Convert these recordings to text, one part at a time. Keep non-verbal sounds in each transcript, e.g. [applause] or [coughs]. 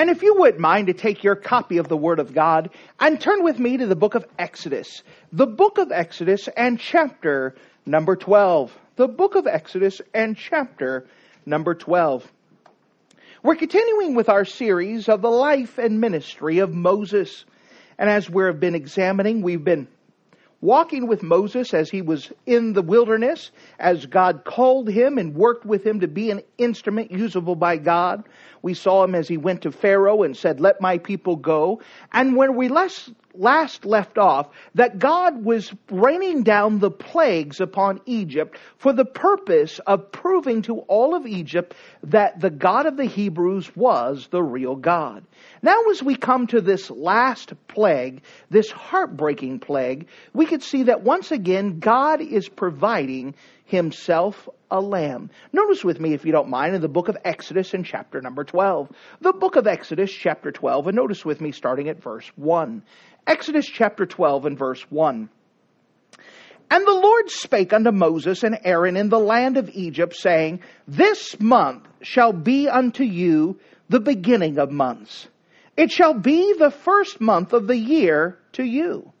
And if you wouldn't mind to take your copy of the Word of God and turn with me to the book of Exodus, the book of Exodus and chapter number 12. The book of Exodus and chapter number 12. We're continuing with our series of the life and ministry of Moses. And as we've been examining, we've been walking with Moses as he was in the wilderness, as God called him and worked with him to be an instrument usable by God. We saw him as he went to Pharaoh and said, Let my people go. And when we last, last left off, that God was raining down the plagues upon Egypt for the purpose of proving to all of Egypt that the God of the Hebrews was the real God. Now, as we come to this last plague, this heartbreaking plague, we could see that once again God is providing himself a lamb. Notice with me, if you don't mind, in the book of Exodus in chapter number 12. The book of Exodus, chapter 12, and notice with me starting at verse 1. Exodus chapter 12 and verse 1. And the Lord spake unto Moses and Aaron in the land of Egypt, saying, This month shall be unto you the beginning of months. It shall be the first month of the year to you.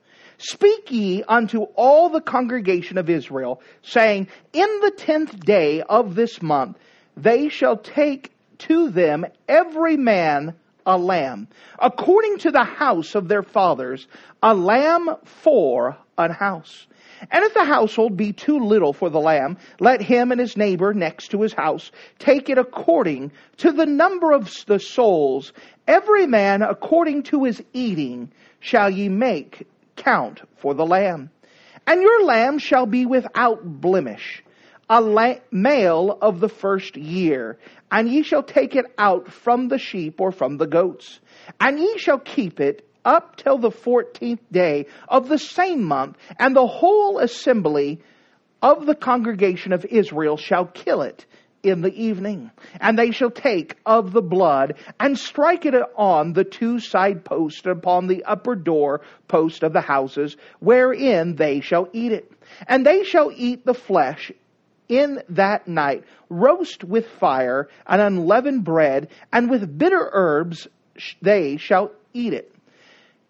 Speak ye unto all the congregation of Israel, saying, In the tenth day of this month they shall take to them every man a lamb, according to the house of their fathers, a lamb for an house. And if the household be too little for the lamb, let him and his neighbor next to his house take it according to the number of the souls, every man according to his eating shall ye make count for the lamb. And your lamb shall be without blemish, a la- male of the first year, and ye shall take it out from the sheep or from the goats, and ye shall keep it up till the fourteenth day of the same month, and the whole assembly of the congregation of Israel shall kill it in the evening. And they shall take of the blood and strike it on the two side posts upon the upper door post of the houses, wherein they shall eat it. And they shall eat the flesh in that night, roast with fire and unleavened bread, and with bitter herbs they shall eat it.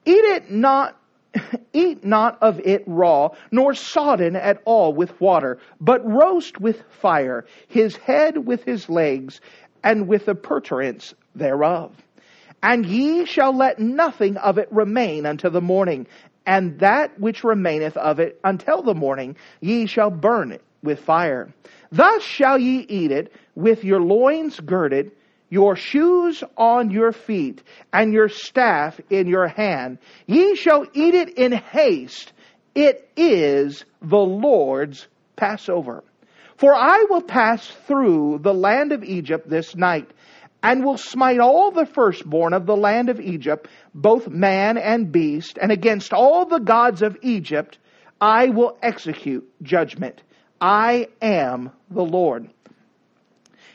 Eat it not [laughs] Eat not of it raw, nor sodden at all with water, but roast with fire, his head with his legs, and with the purtenance thereof. And ye shall let nothing of it remain until the morning, and that which remaineth of it until the morning ye shall burn it with fire. Thus shall ye eat it with your loins girded, your shoes on your feet, and your staff in your hand. Ye shall eat it in haste. It is the Lord's Passover. For I will pass through the land of Egypt this night, and will smite all the firstborn of the land of Egypt, both man and beast, and against all the gods of Egypt I will execute judgment. I am the Lord.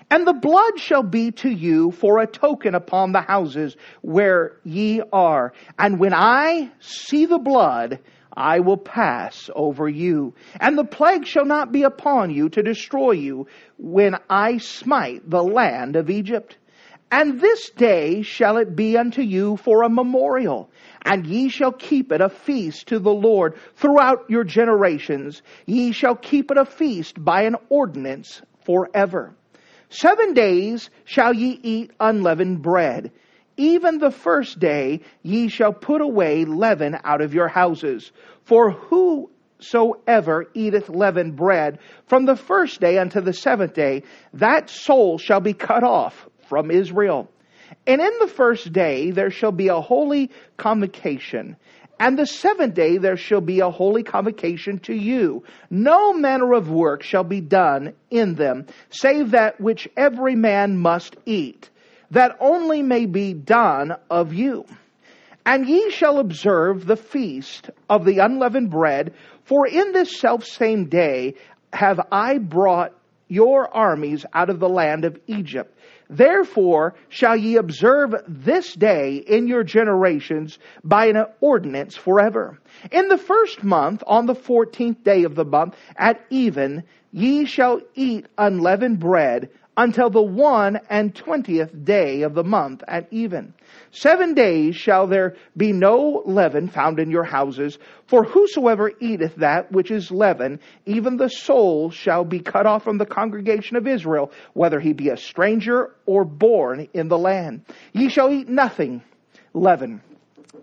And the blood shall be to you for a token upon the houses where ye are. And when I see the blood, I will pass over you. And the plague shall not be upon you to destroy you when I smite the land of Egypt. And this day shall it be unto you for a memorial, and ye shall keep it a feast to the Lord throughout your generations. Ye shall keep it a feast by an ordinance forever. Seven days shall ye eat unleavened bread. Even the first day ye shall put away leaven out of your houses. For whosoever eateth leavened bread from the first day unto the seventh day, that soul shall be cut off from Israel. And in the first day there shall be a holy convocation. And the seventh day there shall be a holy convocation to you. No manner of work shall be done in them, save that which every man must eat, that only may be done of you. And ye shall observe the feast of the unleavened bread, for in this self same day have I brought your armies out of the land of Egypt. Therefore shall ye observe this day in your generations by an ordinance forever. In the first month, on the fourteenth day of the month, at even, ye shall eat unleavened bread until the one and twentieth day of the month at even. Seven days shall there be no leaven found in your houses, for whosoever eateth that which is leaven, even the soul shall be cut off from the congregation of Israel, whether he be a stranger or born in the land. Ye shall eat nothing leaven.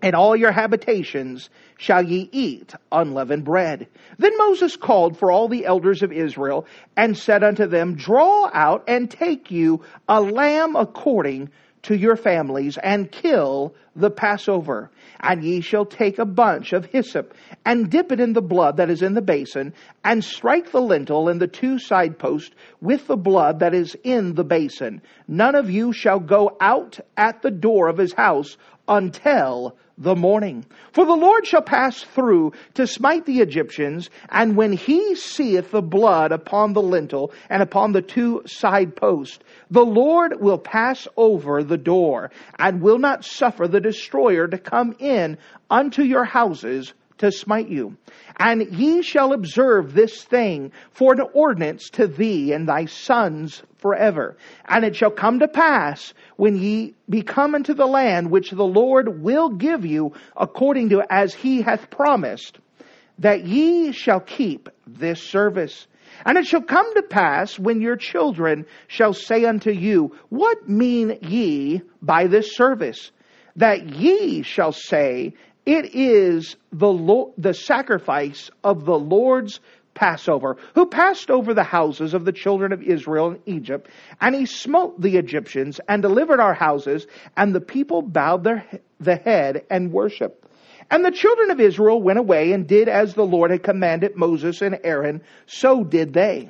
In all your habitations shall ye eat unleavened bread. Then Moses called for all the elders of Israel and said unto them, Draw out and take you a lamb according to your families and kill the Passover. And ye shall take a bunch of hyssop and dip it in the blood that is in the basin and strike the lintel and the two side posts with the blood that is in the basin. None of you shall go out at the door of his house until the morning. For the Lord shall pass through to smite the Egyptians, and when he seeth the blood upon the lintel and upon the two side posts, the Lord will pass over the door, and will not suffer the destroyer to come in unto your houses to smite you. And ye shall observe this thing for an ordinance to thee and thy sons forever. And it shall come to pass when ye be come into the land which the Lord will give you according to as he hath promised, that ye shall keep this service. And it shall come to pass when your children shall say unto you, What mean ye by this service? That ye shall say, it is the, the sacrifice of the Lord's Passover, who passed over the houses of the children of Israel in Egypt, and he smote the Egyptians and delivered our houses, and the people bowed their the head and worshiped. And the children of Israel went away and did as the Lord had commanded Moses and Aaron, so did they.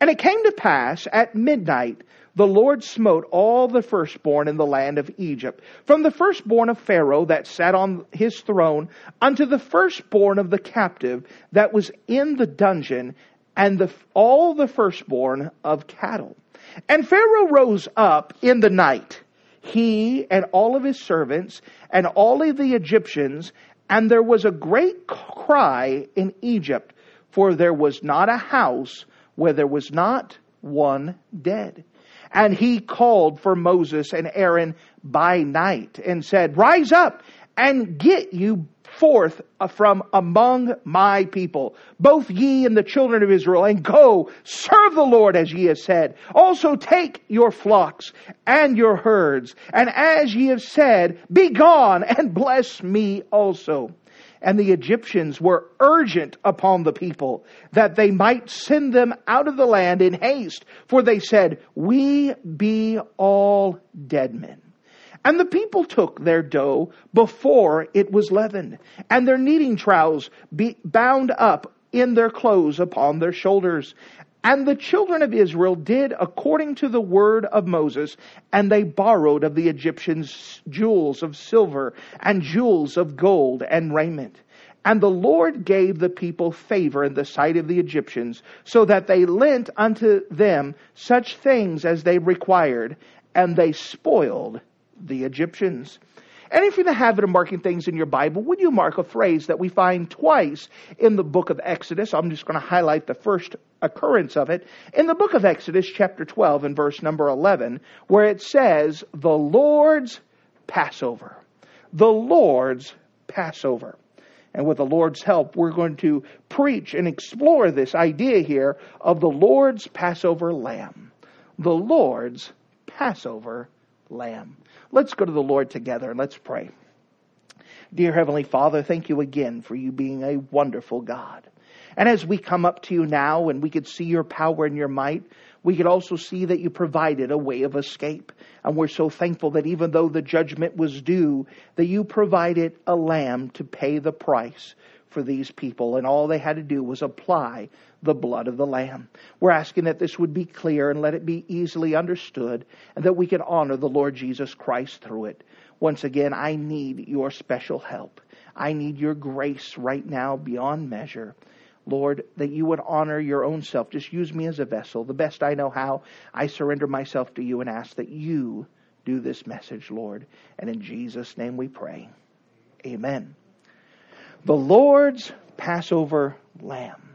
And it came to pass at midnight the Lord smote all the firstborn in the land of Egypt, from the firstborn of Pharaoh that sat on his throne unto the firstborn of the captive that was in the dungeon, and the, all the firstborn of cattle. And Pharaoh rose up in the night, he and all of his servants, and all of the Egyptians, and there was a great cry in Egypt, for there was not a house where there was not one dead. And he called for Moses and Aaron by night and said, Rise up and get you forth from among my people, both ye and the children of Israel, and go serve the Lord as ye have said. Also take your flocks and your herds, and as ye have said, be gone and bless me also and the Egyptians were urgent upon the people that they might send them out of the land in haste, for they said, We be all dead men. And the people took their dough before it was leavened, and their kneading troughs bound up in their clothes upon their shoulders. And the children of Israel did according to the word of Moses, and they borrowed of the Egyptians jewels of silver and jewels of gold and raiment. And the Lord gave the people favor in the sight of the Egyptians, so that they lent unto them such things as they required, and they spoiled the Egyptians. And if you're in the habit of marking things in your Bible, would you mark a phrase that we find twice in the book of Exodus? I'm just going to highlight the first occurrence of it. In the book of Exodus, chapter 12, and verse number 11, where it says, The Lord's Passover. The Lord's Passover. And with the Lord's help, we're going to preach and explore this idea here of the Lord's Passover lamb. The Lord's Passover lamb. Let's go to the Lord together and let's pray. Dear Heavenly Father, thank you again for you being a wonderful God. And as we come up to you now and we could see your power and your might, we could also see that you provided a way of escape. And we're so thankful that even though the judgment was due, that you provided a lamb to pay the price for these people. And all they had to do was apply the blood of the lamb. We're asking that this would be clear and let it be easily understood and that we can honor the Lord Jesus Christ through it. Once again, I need your special help. I need your grace right now beyond measure. Lord, that you would honor your own self. Just use me as a vessel. The best I know how, I surrender myself to you and ask that you do this message, Lord. And in Jesus' name we pray. Amen. The Lord's Passover Lamb.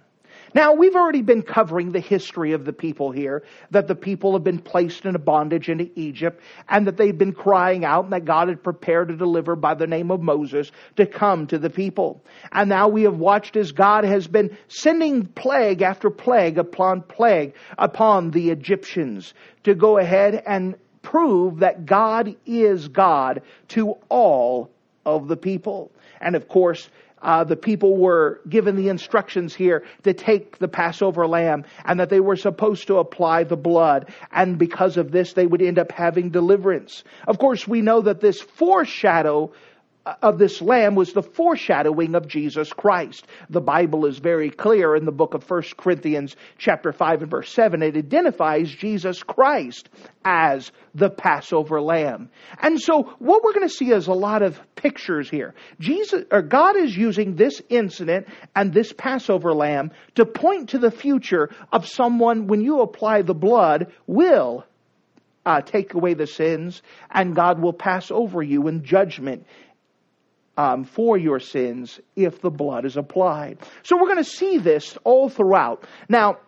Now, we've already been covering the history of the people here, that the people have been placed in a bondage into Egypt, and that they've been crying out, and that God had prepared to deliver by the name of Moses to come to the people. And now we have watched as God has been sending plague after plague upon plague upon the Egyptians to go ahead and prove that God is God to all of the people. And of course, uh, the people were given the instructions here to take the Passover lamb and that they were supposed to apply the blood. And because of this, they would end up having deliverance. Of course, we know that this foreshadow of this lamb was the foreshadowing of Jesus Christ. The Bible is very clear in the book of 1 Corinthians chapter 5 and verse 7. It identifies Jesus Christ as the Passover lamb. And so what we're going to see is a lot of pictures here. Jesus or God is using this incident and this Passover lamb to point to the future of someone when you apply the blood will uh, take away the sins, and God will pass over you in judgment um, for your sins if the blood is applied. So we're going to see this all throughout. Now,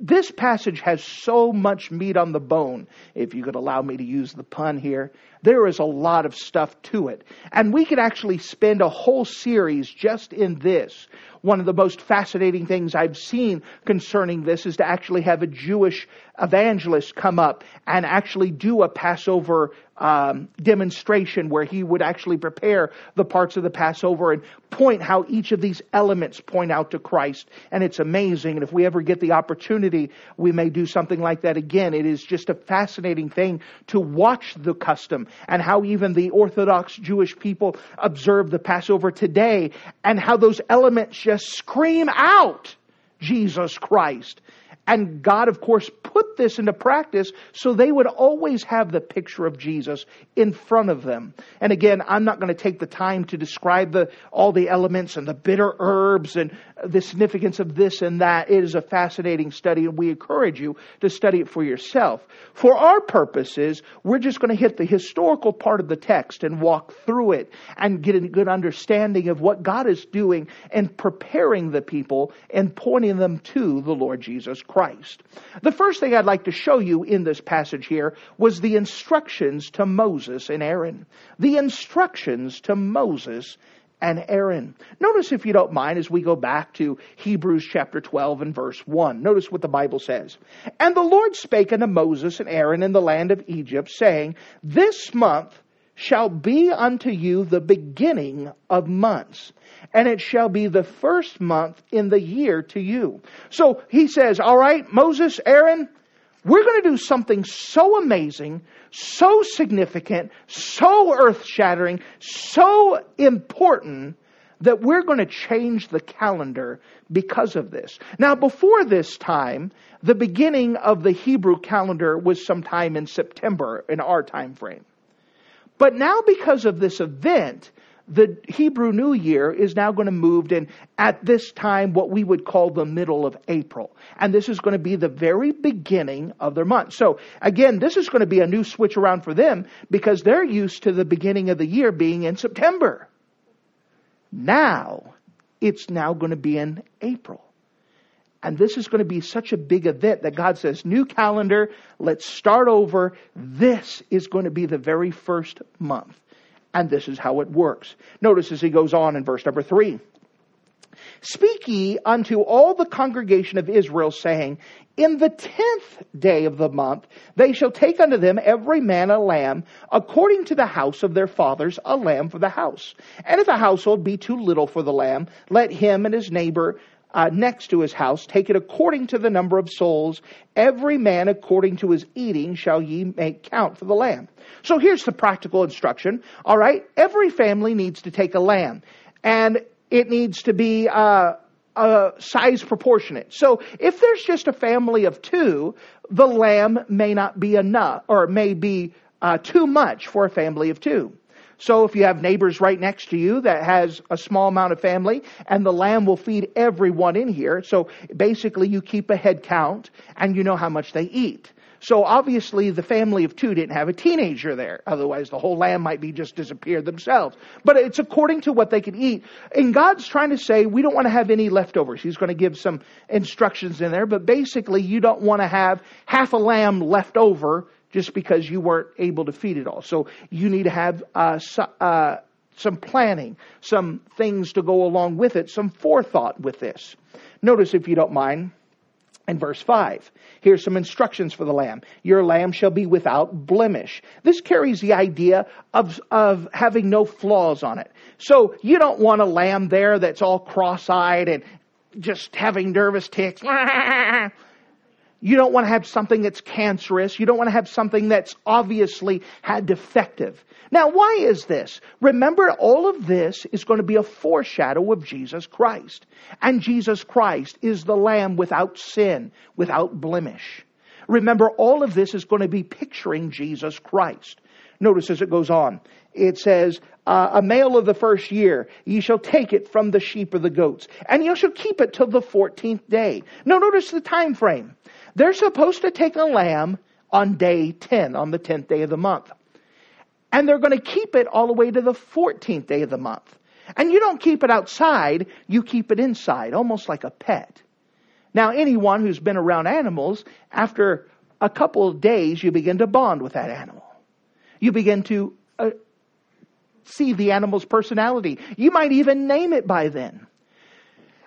this passage has so much meat on the bone, if you could allow me to use the pun here. There is a lot of stuff to it. And we could actually spend a whole series just in this. One of the most fascinating things I've seen concerning this is to actually have a Jewish evangelist come up and actually do a Passover um, demonstration where he would actually prepare the parts of the Passover and point how each of these elements point out to Christ. And it's amazing. And if we ever get the opportunity, we may do something like that again. It is just a fascinating thing to watch the custom and how even the Orthodox Jewish people observe the Passover today and how those elements just scream out Jesus Christ. And God, of course, put this into practice so they would always have the picture of Jesus in front of them. And again, I'm not going to take the time to describe the, all the elements and the bitter herbs and the significance of this and that. It is a fascinating study, and we encourage you to study it for yourself. For our purposes, we're just going to hit the historical part of the text and walk through it and get a good understanding of what God is doing and preparing the people and pointing them to the Lord Jesus Christ. Christ. The first thing I'd like to show you in this passage here was the instructions to Moses and Aaron. The instructions to Moses and Aaron. Notice, if you don't mind, as we go back to Hebrews chapter 12 and verse 1. Notice what the Bible says. And the Lord spake unto Moses and Aaron in the land of Egypt, saying, This month shall be unto you the beginning of months and it shall be the first month in the year to you. So he says, All right, Moses, Aaron, we're going to do something so amazing, so significant, so earth shattering, so important that we're going to change the calendar because of this. Now, before this time, the beginning of the Hebrew calendar was sometime in September in our time frame. But now, because of this event, the Hebrew New Year is now going to move in at this time what we would call the middle of April. And this is going to be the very beginning of their month. So again, this is going to be a new switch around for them because they're used to the beginning of the year being in September. Now, it's now going to be in April. And this is going to be such a big event that God says, new calendar, let's start over. This is going to be the very first month. And this is how it works. Notice as he goes on in verse number three. Speak ye unto all the congregation of Israel, saying, In the tenth day of the month they shall take unto them every man a lamb, according to the house of their fathers, a lamb for the house. And if a household be too little for the lamb, let him and his neighbor uh, next to his house, take it according to the number of souls. Every man according to his eating shall ye make count for the lamb. So here's the practical instruction. All right, every family needs to take a lamb, and it needs to be uh, a size proportionate. So if there's just a family of two, the lamb may not be enough, or may be uh, too much for a family of two. So if you have neighbors right next to you that has a small amount of family, and the lamb will feed everyone in here. So basically, you keep a head count, and you know how much they eat. So obviously, the family of two didn't have a teenager there. Otherwise, the whole lamb might be just disappeared themselves. But it's according to what they can eat. And God's trying to say, we don't want to have any leftovers. He's going to give some instructions in there. But basically, you don't want to have half a lamb left over just because you weren't able to feed it all. So you need to have uh, uh, some planning, some things to go along with it, some forethought with this. Notice, if you don't mind, in verse 5. Here's some instructions for the lamb. Your lamb shall be without blemish. This carries the idea of, of having no flaws on it. So you don't want a lamb there that's all cross-eyed and just having nervous ticks. [laughs] You don't want to have something that's cancerous. You don't want to have something that's obviously had defective. Now, why is this? Remember, all of this is going to be a foreshadow of Jesus Christ. And Jesus Christ is the Lamb without sin, without blemish. Remember, all of this is going to be picturing Jesus Christ. Notice as it goes on, it says, uh, A male of the first year, ye shall take it from the sheep or the goats, and ye shall keep it till the fourteenth day. Now, notice the time frame. They're supposed to take a lamb on day 10, on the 10th day of the month. And they're going to keep it all the way to the 14th day of the month. And you don't keep it outside, you keep it inside, almost like a pet. Now, anyone who's been around animals, after a couple of days, you begin to bond with that animal. You begin to see the animal's personality. You might even name it by then.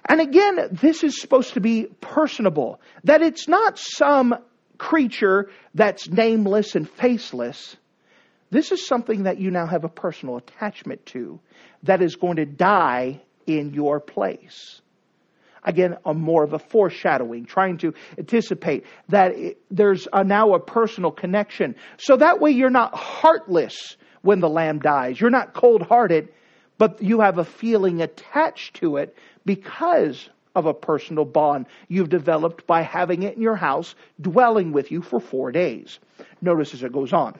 And again, this is supposed to be personable. That it's not some creature that's nameless and faceless. This is something that you now have a personal attachment to that is going to die in your place. Again, a more of a foreshadowing, trying to anticipate that it, there's a, now a personal connection. So that way you're not heartless when the lamb dies. You're not cold hearted, but you have a feeling attached to it because of a personal bond you've developed by having it in your house, dwelling with you for four days. Notice as it goes on.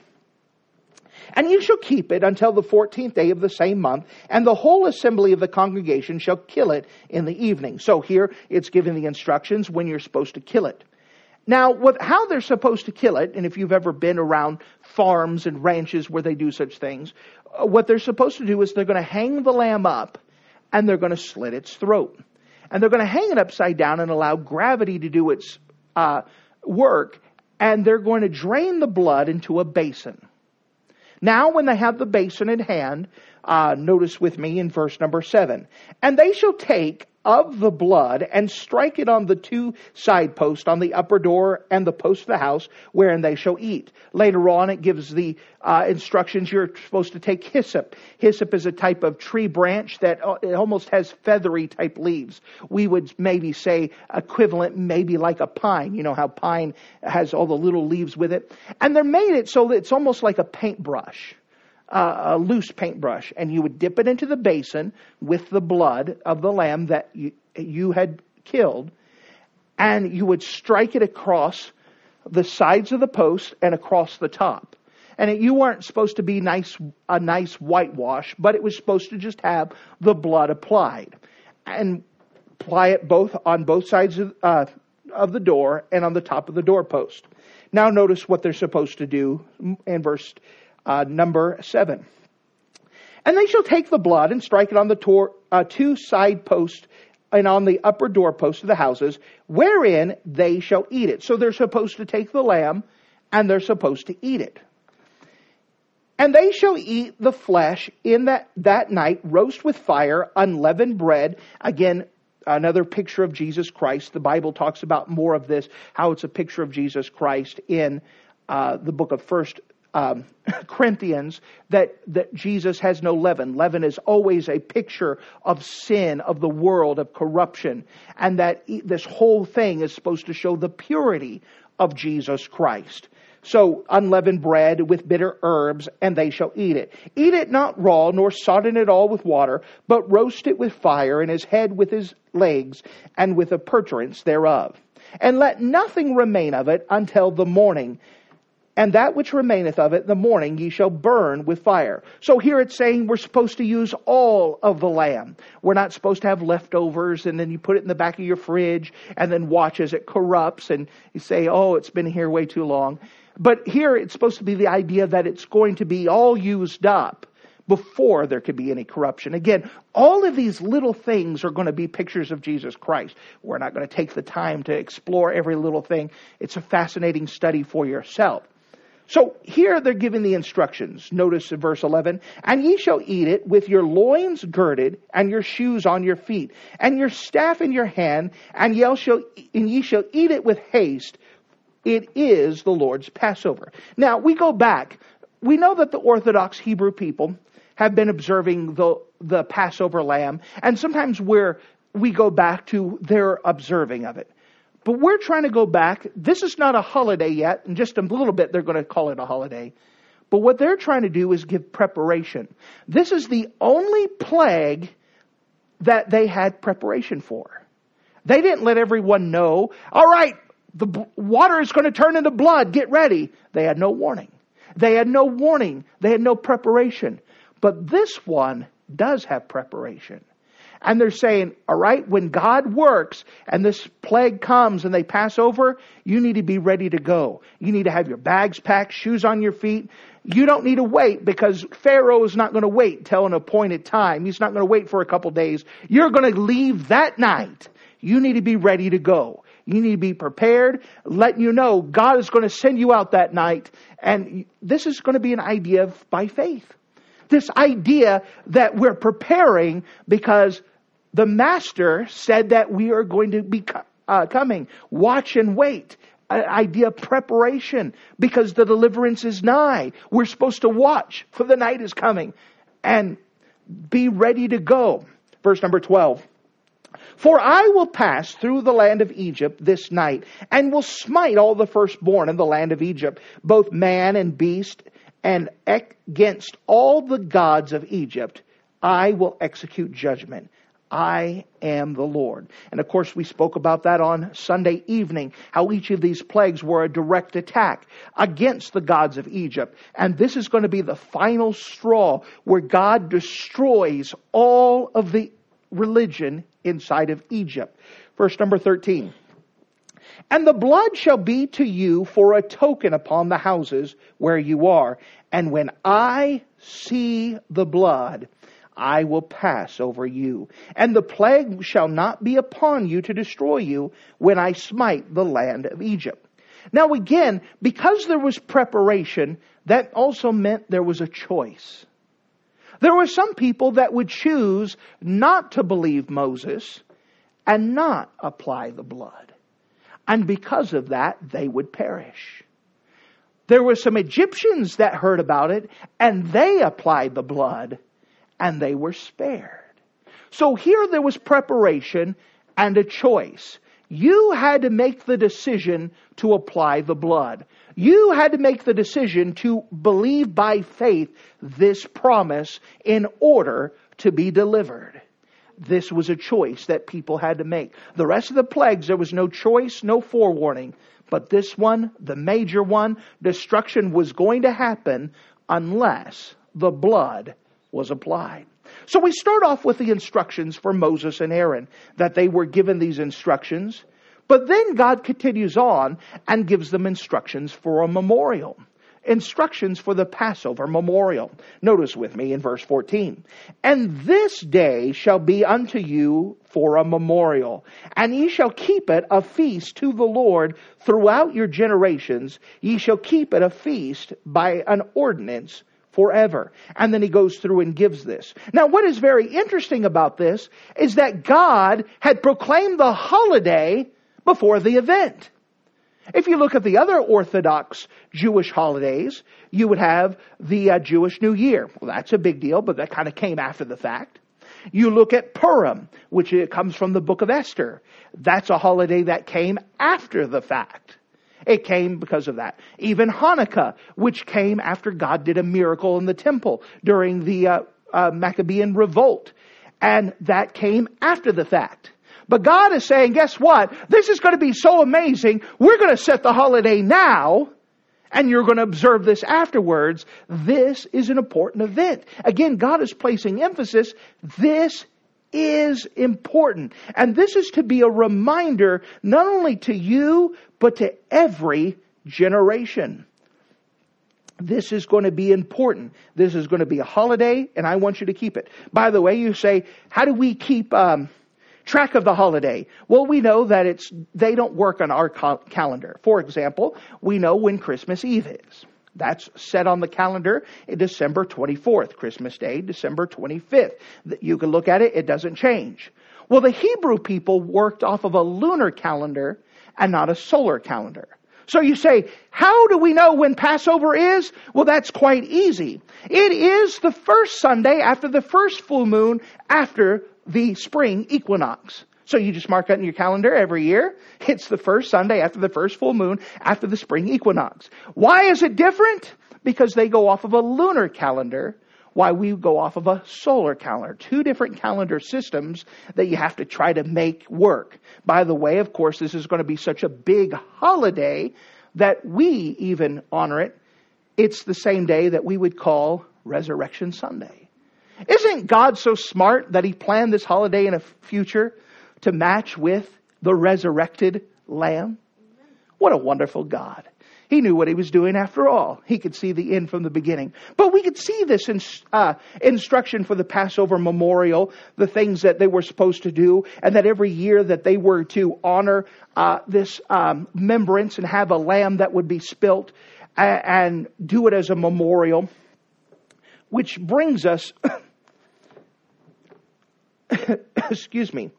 And you shall keep it until the fourteenth day of the same month, and the whole assembly of the congregation shall kill it in the evening. So here it's giving the instructions when you're supposed to kill it. Now, what, how they're supposed to kill it, and if you've ever been around farms and ranches where they do such things, uh, what they're supposed to do is they're going to hang the lamb up and they're going to slit its throat. And they're going to hang it upside down and allow gravity to do its uh, work, and they're going to drain the blood into a basin. Now, when they have the basin in hand, uh, notice with me in verse number seven, and they shall take of the blood and strike it on the two side posts on the upper door and the post of the house wherein they shall eat. Later on, it gives the uh, instructions you're supposed to take hyssop. Hyssop is a type of tree branch that uh, almost has feathery type leaves. We would maybe say equivalent, maybe like a pine. You know how pine has all the little leaves with it, and they're made it so that it's almost like a paintbrush uh, a loose paintbrush and you would dip it into the basin with the blood of the lamb that you, you had killed and you would strike it across the sides of the post and across the top. And it, you weren't supposed to be nice, a nice whitewash, but it was supposed to just have the blood applied. And apply it both on both sides of, uh, of the door and on the top of the doorpost. Now notice what they're supposed to do in verse uh, number 7. And they shall take the blood and strike it on the tor- uh, two side posts and on the upper doorposts of the houses, wherein they shall eat it. So they're supposed to take the lamb and they're supposed to eat it. And they shall eat the flesh in that, that night, roast with fire, unleavened bread. Again, another picture of Jesus Christ. The Bible talks about more of this, how it's a picture of Jesus Christ in uh, the book of First um, [coughs] Corinthians that, that Jesus has no leaven. Leaven is always a picture of sin, of the world, of corruption, and that this whole thing is supposed to show the purity of Jesus Christ. So, unleavened bread with bitter herbs, and they shall eat it. Eat it not raw, nor sodden it all with water, but roast it with fire, and his head with his legs, and with the purtenance thereof. And let nothing remain of it until the morning and that which remaineth of it in the morning ye shall burn with fire. So here it's saying we're supposed to use all of the lamb. We're not supposed to have leftovers and then you put it in the back of your fridge and then watch as it corrupts and you say, oh, it's been here way too long. But here it's supposed to be the idea that it's going to be all used up before there could be any corruption. Again, all of these little things are going to be pictures of Jesus Christ. We're not going to take the time to explore every little thing. It's a fascinating study for yourself. So here they're giving the instructions. Notice verse 11, and ye shall eat it with your loins girded and your shoes on your feet and your staff in your hand and ye shall, and ye shall eat it with haste. It is the Lord's Passover. Now we go back. We know that the Orthodox Hebrew people have been observing the, the Passover lamb and sometimes where we go back to their observing of it. But we're trying to go back. This is not a holiday yet. In just a little bit, they're going to call it a holiday. But what they're trying to do is give preparation. This is the only plague that they had preparation for. They didn't let everyone know, all right, the water is going to turn into blood, get ready. They had no warning. They had no warning. They had no preparation. But this one does have preparation. And they're saying, all right, when God works and this plague comes and they pass over, you need to be ready to go. You need to have your bags packed, shoes on your feet. You don't need to wait because Pharaoh is not going to wait till an appointed time. He's not going to wait for a couple days. You're going to leave that night. You need to be ready to go. You need to be prepared, letting you know God is going to send you out that night. And this is going to be an idea of by faith. This idea that we're preparing because the master said that we are going to be uh, coming. Watch and wait. Idea of preparation because the deliverance is nigh. We're supposed to watch for the night is coming and be ready to go. Verse number 12. For I will pass through the land of Egypt this night, and will smite all the firstborn in the land of Egypt, both man and beast, and against all the gods of Egypt I will execute judgment. I am the Lord. And of course, we spoke about that on Sunday evening, how each of these plagues were a direct attack against the gods of Egypt. And this is going to be the final straw where God destroys all of the religion inside of Egypt. Verse number 13. And the blood shall be to you for a token upon the houses where you are. And when I see the blood, I will pass over you. And the plague shall not be upon you to destroy you when I smite the land of Egypt. Now again, because there was preparation, that also meant there was a choice. There were some people that would choose not to believe Moses and not apply the blood. And because of that, they would perish. There were some Egyptians that heard about it and they applied the blood and they were spared. So here there was preparation and a choice. You had to make the decision to apply the blood. You had to make the decision to believe by faith this promise in order to be delivered. This was a choice that people had to make. The rest of the plagues, there was no choice, no forewarning. But this one, the major one, destruction was going to happen unless the blood was applied. So we start off with the instructions for Moses and Aaron, that they were given these instructions. But then God continues on and gives them instructions for a memorial. Instructions for the Passover memorial. Notice with me in verse 14. And this day shall be unto you for a memorial, and ye shall keep it a feast to the Lord throughout your generations. Ye shall keep it a feast by an ordinance forever. And then he goes through and gives this. Now, what is very interesting about this is that God had proclaimed the holiday before the event. If you look at the other Orthodox Jewish holidays, you would have the uh, Jewish New Year. Well, that's a big deal, but that kind of came after the fact. You look at Purim, which comes from the book of Esther. That's a holiday that came after the fact. It came because of that. Even Hanukkah, which came after God did a miracle in the temple during the uh, uh, Maccabean revolt. And that came after the fact. But God is saying, guess what? This is going to be so amazing. We're going to set the holiday now. and you're going to observe this afterwards, this is an important event. Again, God is placing emphasis. This is important. And this is to be a reminder not only to you, but to every generation. This is going to be important. This is going to be a holiday, and I want you to keep it. By the way, you say, how do we keep um, track of the holiday? Well, we know that it's they don't work on our cal- calendar. For example, we know when Christmas Eve is. That's set on the calendar eh, December 24th, Christmas Day, December 25th. You can look at it, it doesn't change. Well, the Hebrew people worked off of a lunar calendar and not a solar calendar. So you say, how do we know when Passover is? Well, that's quite easy. It is the first Sunday after the first full moon after the spring equinox. So you just mark that in your calendar every year. [laughs] It's the first Sunday after the first full moon after the spring equinox. Why is it different? Because they go off of a lunar calendar why we go off of a solar calendar. Two different calendar systems that you have to try to make work. By the way, of course, this is going to be such a big holiday that we even honor it. It's the same day that we would call Resurrection Sunday. Isn't God so smart that He planned this holiday in a future to match with the resurrected Lamb? What a wonderful God. He knew what he was doing after all. He could see the end from the beginning. But we could see this in, uh, instruction for the Passover memorial, the things that they were supposed to do, and that every year that they were to honor uh, this um, remembrance and have a lamb that would be spilt and, and do it as a memorial. Which brings us, [coughs] excuse me,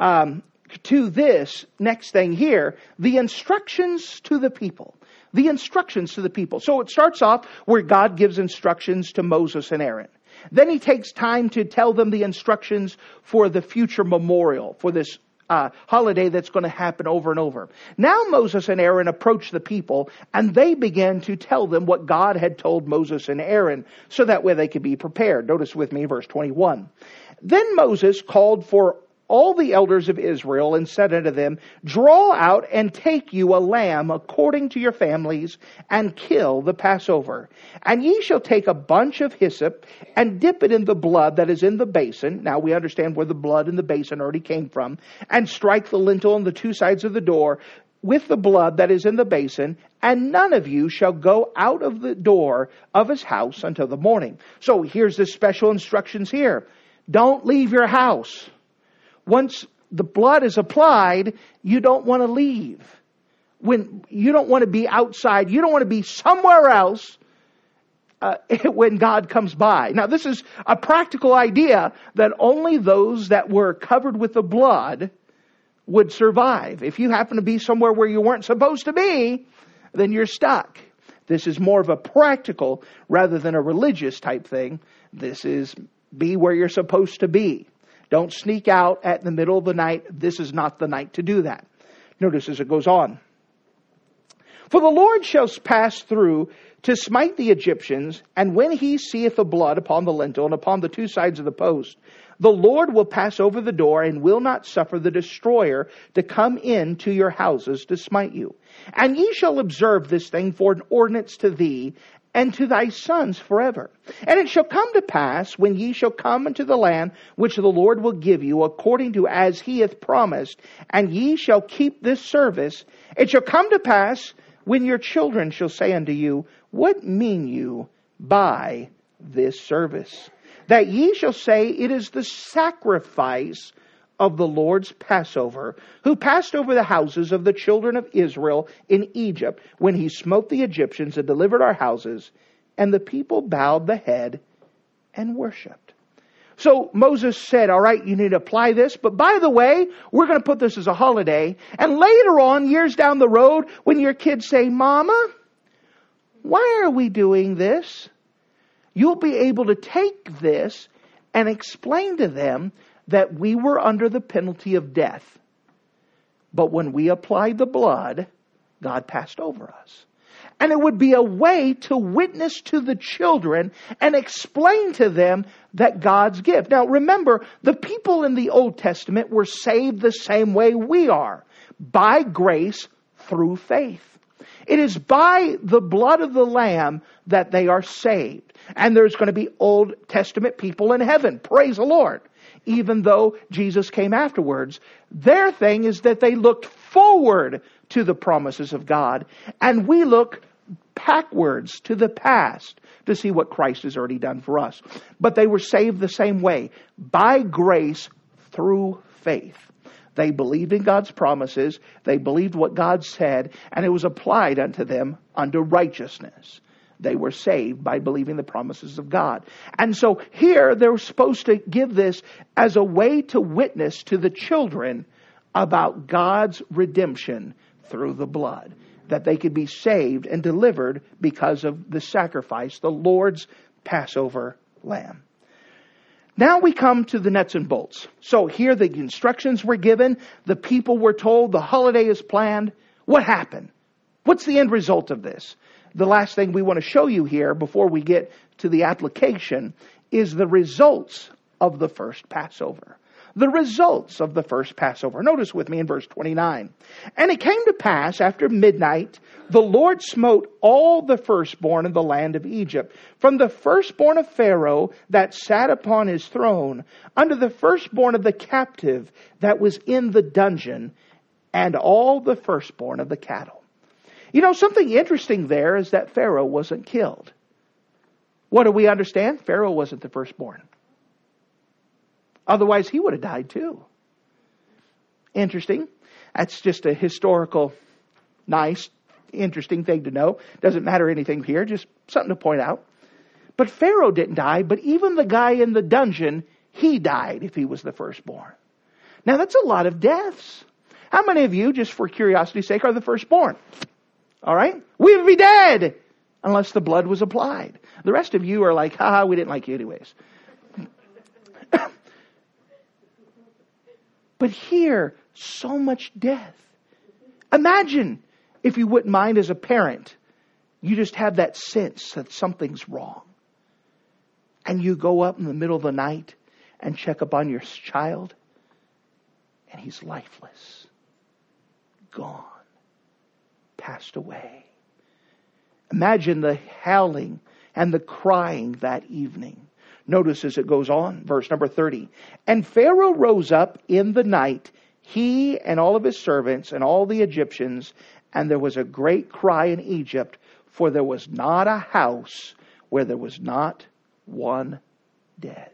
um, to this next thing here the instructions to the people the instructions to the people. So it starts off where God gives instructions to Moses and Aaron. Then he takes time to tell them the instructions for the future memorial, for this uh, holiday that's going to happen over and over. Now Moses and Aaron approach the people and they begin to tell them what God had told Moses and Aaron so that way they could be prepared. Notice with me verse 21. Then Moses called for all the elders of Israel and said unto them, Draw out and take you a lamb according to your families, and kill the Passover. And ye shall take a bunch of hyssop and dip it in the blood that is in the basin. Now we understand where the blood in the basin already came from. And strike the lintel on the two sides of the door with the blood that is in the basin, and none of you shall go out of the door of his house until the morning. So here's the special instructions here. Don't leave your house once the blood is applied, you don't want to leave. When you don't want to be outside, you don't want to be somewhere else uh, [laughs] when God comes by. Now, this is a practical idea that only those that were covered with the blood would survive. If you happen to be somewhere where you weren't supposed to be, then you're stuck. This is more of a practical rather than a religious type thing. This is be where you're supposed to be. Don't sneak out at the middle of the night. This is not the night to do that. Notice as it goes on. For the Lord shall pass through to smite the Egyptians, and when he seeth the blood upon the lintel and upon the two sides of the post, the Lord will pass over the door and will not suffer the destroyer to come in to your houses to smite you. And ye shall observe this thing for an ordinance to thee and to thy sons forever. And it shall come to pass when ye shall come into the land which the Lord will give you according to as he hath promised, and ye shall keep this service, it shall come to pass when your children shall say unto you, What mean you by this service? That ye shall say, It is the sacrifice of the Lord's Passover, who passed over the houses of the children of Israel in Egypt when he smote the Egyptians and delivered our houses, and the people bowed the head and worshiped. So Moses said, All right, you need to apply this, but by the way, we're going to put this as a holiday. And later on, years down the road, when your kids say, Mama, why are we doing this? You'll be able to take this and explain to them that we were under the penalty of death. But when we applied the blood, God passed over us. And it would be a way to witness to the children and explain to them that God's gift. Now remember, the people in the Old Testament were saved the same way we are by grace through faith. It is by the blood of the Lamb that they are saved. And there's going to be Old Testament people in heaven. Praise the Lord. Even though Jesus came afterwards, their thing is that they looked forward to the promises of God, and we look backwards to the past to see what Christ has already done for us. But they were saved the same way by grace through faith. They believed in God's promises, they believed what God said, and it was applied unto them unto righteousness. They were saved by believing the promises of God. And so here they're supposed to give this as a way to witness to the children about God's redemption through the blood. That they could be saved and delivered because of the sacrifice, the Lord's Passover lamb. Now we come to the nuts and bolts. So here the instructions were given, the people were told, the holiday is planned. What happened? What's the end result of this? The last thing we want to show you here before we get to the application is the results of the first Passover the results of the first Passover. Notice with me in verse 29. And it came to pass after midnight, the Lord smote all the firstborn in the land of Egypt, from the firstborn of Pharaoh that sat upon his throne, unto the firstborn of the captive that was in the dungeon, and all the firstborn of the cattle. You know, something interesting there is that Pharaoh wasn't killed. What do we understand? Pharaoh wasn't the firstborn. Otherwise, he would have died too. Interesting. That's just a historical, nice, interesting thing to know. Doesn't matter anything here, just something to point out. But Pharaoh didn't die, but even the guy in the dungeon, he died if he was the firstborn. Now that's a lot of deaths. How many of you, just for curiosity's sake, are the firstborn? All right? We would be dead unless the blood was applied. The rest of you are like, haha, we didn't like you anyways. [coughs] But here, so much death. Imagine if you wouldn't mind as a parent, you just have that sense that something's wrong. And you go up in the middle of the night and check up on your child, and he's lifeless, gone, passed away. Imagine the howling and the crying that evening. Notice as it goes on, verse number 30. And Pharaoh rose up in the night, he and all of his servants and all the Egyptians, and there was a great cry in Egypt, for there was not a house where there was not one dead.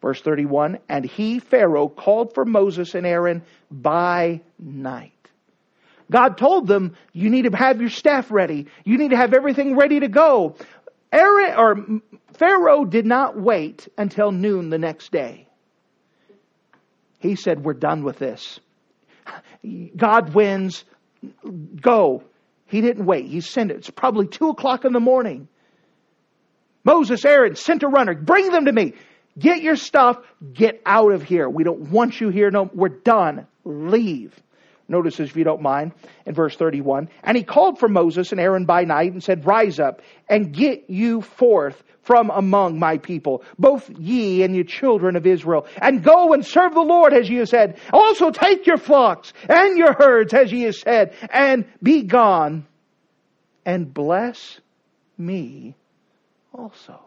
Verse 31 And he, Pharaoh, called for Moses and Aaron by night. God told them, You need to have your staff ready. You need to have everything ready to go. Aaron, or Pharaoh did not wait until noon the next day. He said, We're done with this. God wins. Go. He didn't wait. He sent it. It's probably two o'clock in the morning. Moses, Aaron, sent a runner. Bring them to me. Get your stuff. Get out of here. We don't want you here. No, we're done. Leave. Notice, if you don't mind, in verse 31. And he called for Moses and Aaron by night and said, Rise up and get you forth from among my people, both ye and your children of Israel, and go and serve the Lord as ye have said. Also take your flocks and your herds as ye have said, and be gone and bless me also.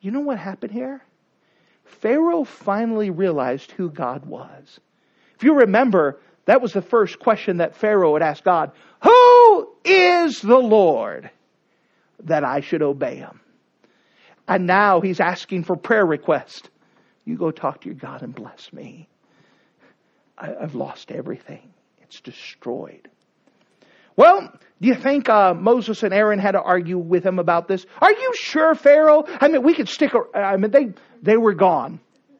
You know what happened here? Pharaoh finally realized who God was. If you remember, that was the first question that Pharaoh had asked God Who is the Lord that I should obey him? And now he's asking for prayer request. You go talk to your God and bless me. I, have lost everything, it's destroyed. Well, do you think uh, Moses and Aaron had to argue with him about this? Are you sure, Pharaoh? I mean, we could stick. I mean, they they were gone.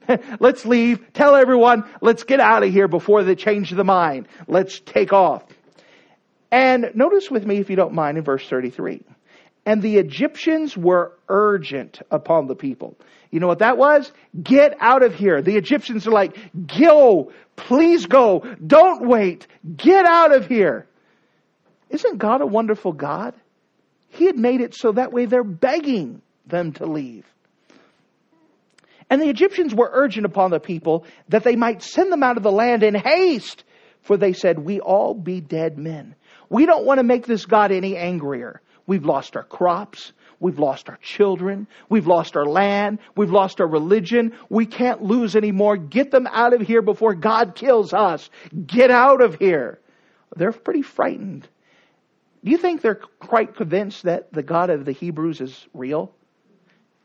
[laughs] let's leave. Tell everyone, let's get out of here before they change the mind. Let's take off. And notice with me, if you don't mind, in verse 33. And the Egyptians were urgent upon the people. You know what that was? Get out of here. The Egyptians are like, go, please go. Don't wait. Get out of here. Isn't God a wonderful God? He had made it so that way they're begging them to leave. And the Egyptians were urgent upon the people that they might send them out of the land in haste, For they said, We all be dead men. We don't want to make this God any angrier. We've lost our crops. We've lost our children. We've lost our land. We've lost our religion. We can't lose anymore. Get them out of here before God kills us. Get out of here. They're pretty frightened. Do you think they're quite convinced that the God of the Hebrews is real?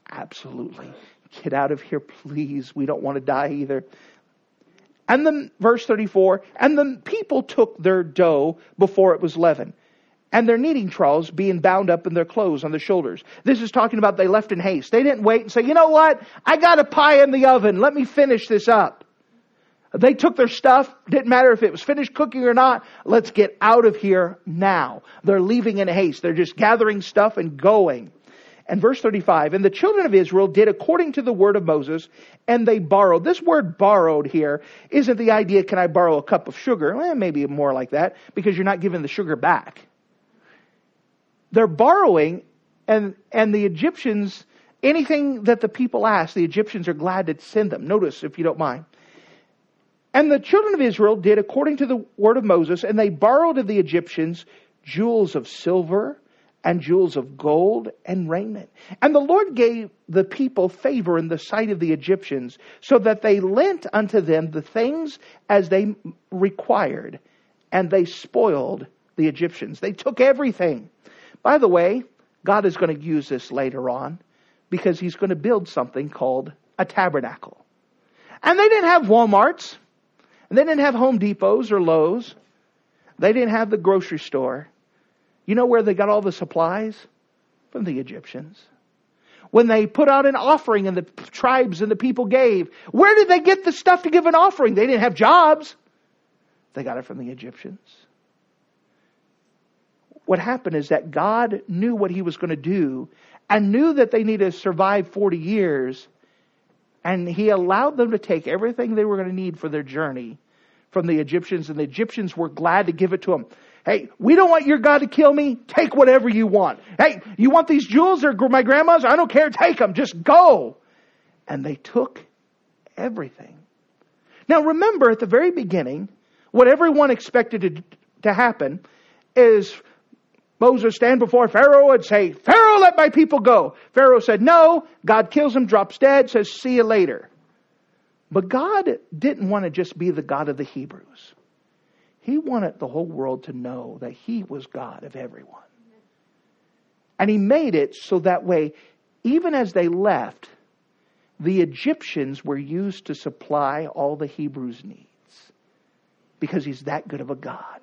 Absolutely. Get out of here, please. We don't want to die either. And then, verse 34, and the people took their dough before it was leavened, and their kneading troughs being bound up in their clothes on their shoulders. This is talking about they left in haste. They didn't wait and say, you know what? I got a pie in the oven. Let me finish this up. They took their stuff, didn't matter if it was finished cooking or not. Let's get out of here now. They're leaving in haste. They're just gathering stuff and going. And verse 35, and the children of Israel did according to the word of Moses, and they borrowed. This word borrowed here isn't the idea, can I borrow a cup of sugar? Well, maybe more like that, because you're not giving the sugar back. They're borrowing, and, and the Egyptians, anything that the people ask, the Egyptians are glad to send them. Notice, if you don't mind. And the children of Israel did according to the word of Moses, and they borrowed of the Egyptians jewels of silver, and jewels of gold and raiment. And the Lord gave the people favor in the sight of the Egyptians, so that they lent unto them the things as they required, and they spoiled the Egyptians. They took everything. By the way, God is going to use this later on because he's going to build something called a tabernacle. And they didn't have Walmarts, and they didn't have Home Depots or Lowe's. They didn't have the grocery store. You know where they got all the supplies? From the Egyptians. When they put out an offering and the tribes and the people gave, where did they get the stuff to give an offering? They didn't have jobs. They got it from the Egyptians. What happened is that God knew what he was going to do and knew that they needed to survive 40 years. And he allowed them to take everything they were going to need for their journey from the Egyptians, and the Egyptians were glad to give it to them. Hey, we don't want your God to kill me. Take whatever you want. Hey, you want these jewels or my grandma's? I don't care. Take them. Just go. And they took everything. Now remember at the very beginning, what everyone expected to, to happen is Moses stand before Pharaoh and say, Pharaoh, let my people go. Pharaoh said, no. God kills him, drops dead, says, see you later. But God didn't want to just be the God of the Hebrews. He wanted the whole world to know that He was God of everyone. And He made it so that way, even as they left, the Egyptians were used to supply all the Hebrews' needs because He's that good of a God.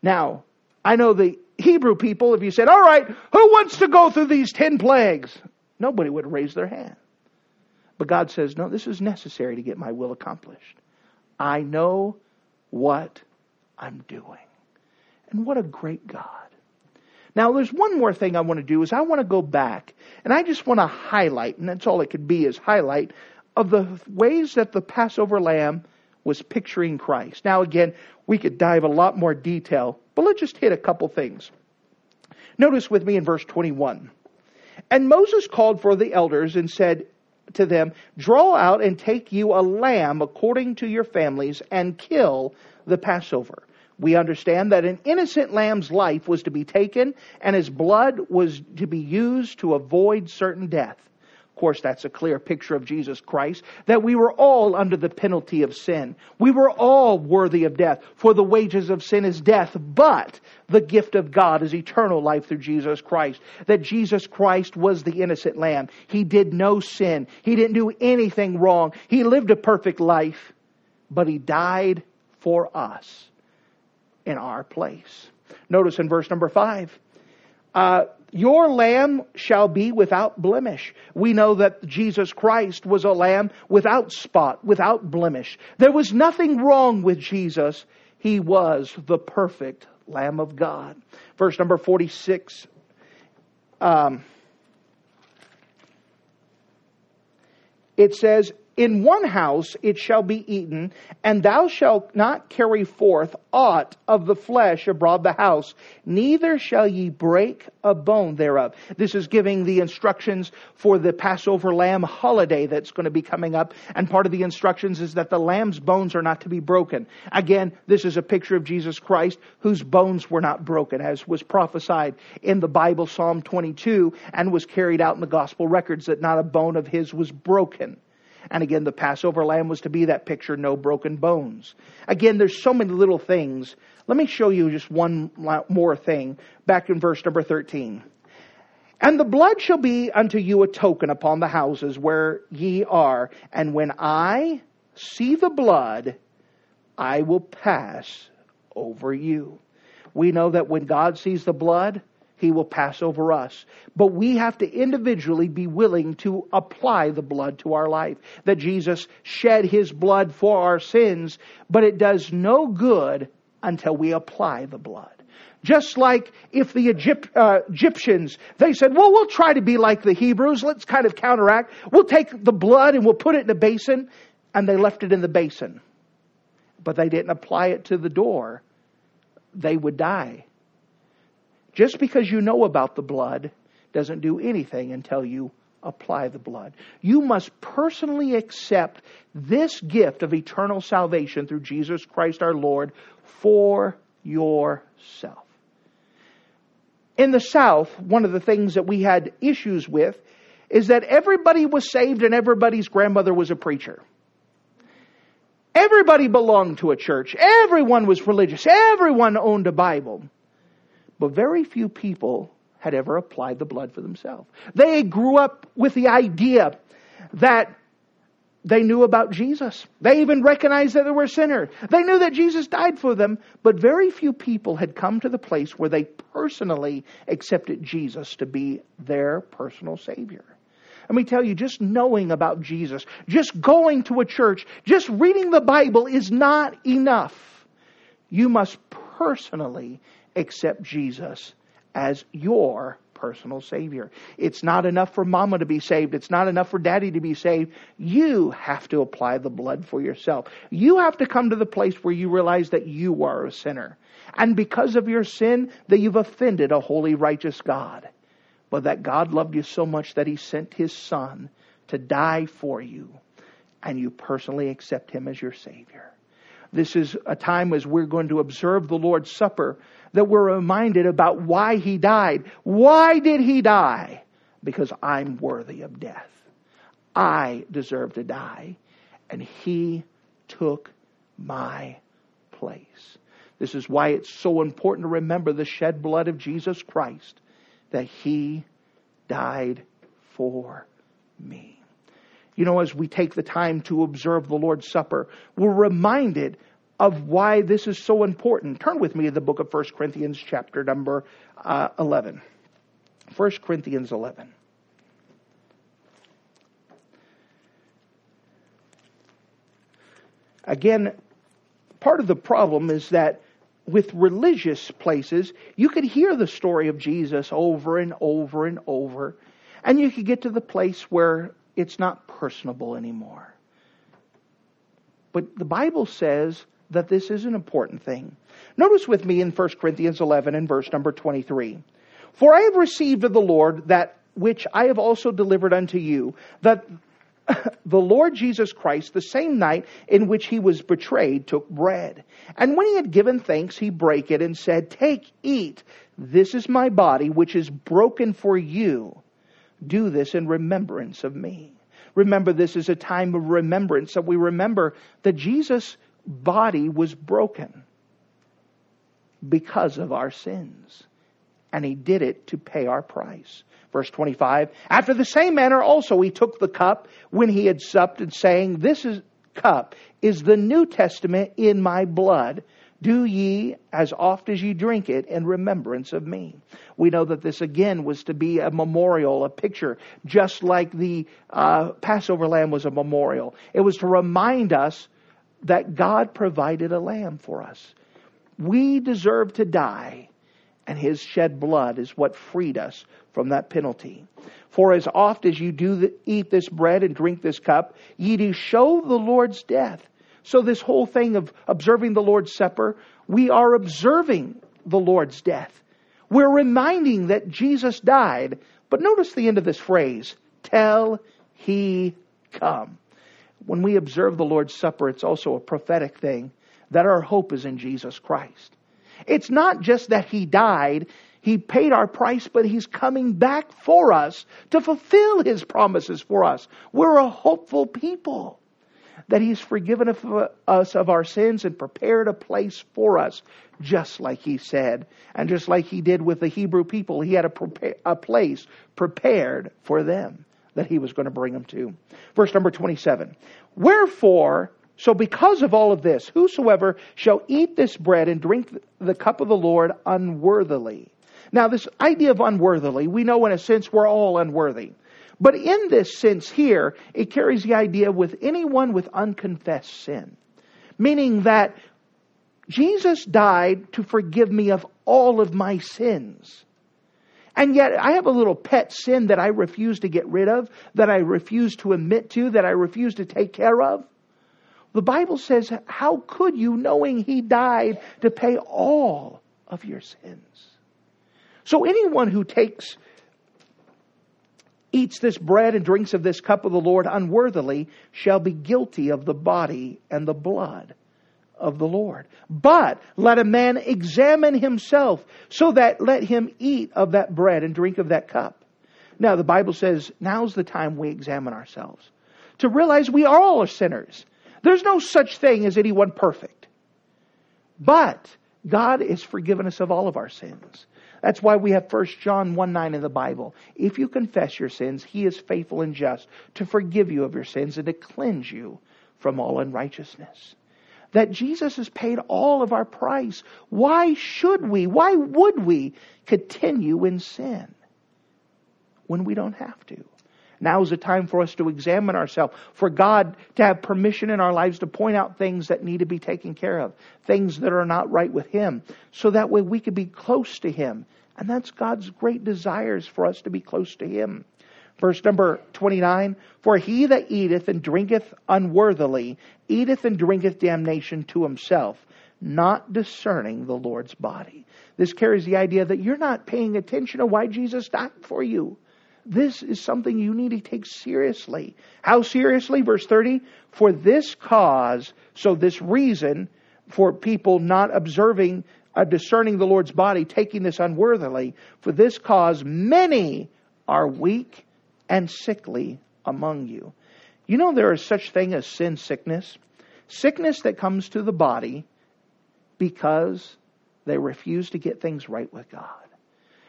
Now, I know the Hebrew people, if you said, All right, who wants to go through these ten plagues? Nobody would raise their hand. But God says, No, this is necessary to get my will accomplished. I know what I'm doing. And what a great God. Now, there's one more thing I want to do is I want to go back and I just want to highlight, and that's all it could be is highlight of the ways that the Passover lamb was picturing Christ. Now, again, we could dive a lot more detail, but let's just hit a couple things. Notice with me in verse 21. And Moses called for the elders and said, to them, Draw out and take you a lamb according to your families and kill the Passover. We understand that an innocent lamb's life was to be taken and his blood was to be used to avoid certain death. Course, that's a clear picture of Jesus Christ, that we were all under the penalty of sin. We were all worthy of death, for the wages of sin is death, but the gift of God is eternal life through Jesus Christ. That Jesus Christ was the innocent lamb. He did no sin. He didn't do anything wrong. He lived a perfect life, but he died for us in our place. Notice in verse number five, uh, your lamb shall be without blemish. We know that Jesus Christ was a lamb without spot, without blemish. There was nothing wrong with Jesus. He was the perfect Lamb of God. Verse number 46. Um, it says, in one house it shall be eaten, and thou shalt not carry forth aught of the flesh abroad the house, neither shall ye break a bone thereof. This is giving the instructions for the Passover lamb holiday that's going to be coming up, and part of the instructions is that the lamb's bones are not to be broken. Again, this is a picture of Jesus Christ whose bones were not broken, as was prophesied in the Bible, Psalm 22, and was carried out in the gospel records that not a bone of his was broken. And again, the Passover lamb was to be that picture, no broken bones. Again, there's so many little things. Let me show you just one more thing back in verse number 13. And the blood shall be unto you a token upon the houses where ye are. And when I see the blood, I will pass over you. We know that when God sees the blood, he will pass over us. But we have to individually be willing to apply the blood to our life. That Jesus shed his blood for our sins, but it does no good until we apply the blood. Just like if the Egypt, uh, Egyptians, they said, well, we'll try to be like the Hebrews. Let's kind of counteract. We'll take the blood and we'll put it in a basin. And they left it in the basin. But they didn't apply it to the door. They would die. Just because you know about the blood doesn't do anything until you apply the blood. You must personally accept this gift of eternal salvation through Jesus Christ our Lord for yourself. In the South, one of the things that we had issues with is that everybody was saved and everybody's grandmother was a preacher. Everybody belonged to a church. Everyone was religious. Everyone owned a Bible. But very few people had ever applied the blood for themselves. They grew up with the idea that they knew about Jesus. They even recognized that they were sinners. They knew that Jesus died for them, but very few people had come to the place where they personally accepted Jesus to be their personal Savior. Let me tell you, just knowing about Jesus, just going to a church, just reading the Bible is not enough. You must personally accept Jesus as your personal Savior. It's not enough for mama to be saved. It's not enough for daddy to be saved. You have to apply the blood for yourself. You have to come to the place where you realize that you are a sinner. And because of your sin, that you've offended a holy, righteous God. But that God loved you so much that He sent His Son to die for you. And you personally accept Him as your Savior. This is a time as we're going to observe the Lord's Supper that we're reminded about why he died. Why did he die? Because I'm worthy of death. I deserve to die. And he took my place. This is why it's so important to remember the shed blood of Jesus Christ, that he died for me. You know, as we take the time to observe the Lord's Supper, we're reminded of why this is so important. Turn with me to the book of 1 Corinthians, chapter number uh, 11. 1 Corinthians 11. Again, part of the problem is that with religious places, you could hear the story of Jesus over and over and over, and you could get to the place where it's not personable anymore. But the Bible says that this is an important thing. Notice with me in 1 Corinthians 11 and verse number 23. For I have received of the Lord that which I have also delivered unto you, that [laughs] the Lord Jesus Christ, the same night in which he was betrayed, took bread. And when he had given thanks, he brake it and said, Take, eat. This is my body, which is broken for you. Do this in remembrance of me. Remember, this is a time of remembrance that we remember that Jesus body was broken because of our sins. And he did it to pay our price. Verse 25, after the same manner also he took the cup when he had supped and saying, This is cup is the New Testament in my blood. Do ye as oft as ye drink it in remembrance of me. We know that this again was to be a memorial, a picture, just like the uh, Passover lamb was a memorial. It was to remind us that God provided a lamb for us. We deserve to die, And his shed blood is what freed us from that penalty. For as oft as you do the, eat this bread and drink this cup, ye do show the Lord's death. So, this whole thing of observing the Lord's Supper, we are observing the Lord's death. We're reminding that Jesus died. But notice the end of this phrase tell he come. When we observe the Lord's Supper, it's also a prophetic thing that our hope is in Jesus Christ. It's not just that he died, he paid our price, but he's coming back for us to fulfill his promises for us. We're a hopeful people that He's forgiven uh, us of our sins and prepared a place for us, just like He said. And just like He did with the Hebrew people, He had a, a place prepared for them that He was going to bring them to. Verse number 27. Wherefore, so because of all of this, whosoever shall eat this bread and drink the cup of the Lord unworthily. Now, this idea of unworthily, we know in a sense we're all unworthy. But in this sense here, it carries the idea with anyone with unconfessed sin. Meaning that Jesus died to forgive me of all of my sins. And yet I have a little pet sin that I refuse to get rid of, that I refuse to admit to, that I refuse to take care of. The Bible says, how could you, knowing He died to pay all of your sins? So anyone who takes eats this bread and drinks of this cup of the Lord unworthily shall be guilty of the body and the blood of the Lord. But let a man examine himself, so that let him eat of that bread and drink of that cup. Now, the Bible says now's the time we examine ourselves to realize we all are all sinners. There's no such thing as anyone perfect. But God has forgiven us of all of our sins. That's why we have 1 John 1 9 in the Bible. If you confess your sins, he is faithful and just to forgive you of your sins and to cleanse you from all unrighteousness. That Jesus has paid all of our price. Why should we, why would we continue in sin when we don't have to? Now is the time for us to examine ourselves, for God to have permission in our lives to point out things that need to be taken care of, things that are not right with Him, so that way we can be close to Him. And that's God's great desires for us to be close to Him. Verse number 29 For he that eateth and drinketh unworthily eateth and drinketh damnation to himself, not discerning the Lord's body. This carries the idea that you're not paying attention to why Jesus died for you. This is something you need to take seriously. How seriously? Verse 30 For this cause, so this reason for people not observing, uh, discerning the Lord's body, taking this unworthily, for this cause many are weak and sickly among you. You know there is such thing as sin sickness? Sickness that comes to the body because they refuse to get things right with God.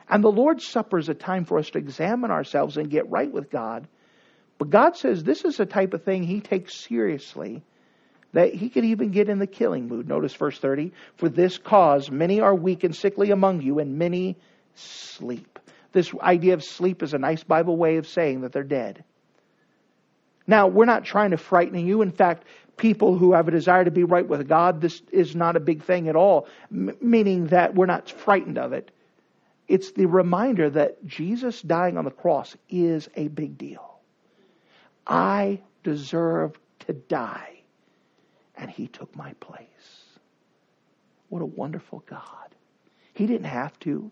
And the Lord's Supper is a time for us to examine ourselves and get right with God. But God says this is a type of thing He takes seriously, that He could even get in the killing mood. Notice verse 30 For this cause many are weak and sickly among you, and many sleep. This idea of sleep is a nice Bible way of saying that they're dead. Now, we're not trying to frighten you. In fact, people who have a desire to be right with God, this is not a big thing at all, M- meaning that we're not frightened of it. It's the reminder that Jesus dying on the cross is a big deal. I deserve to die, and he took my place. What a wonderful God. He didn't have to,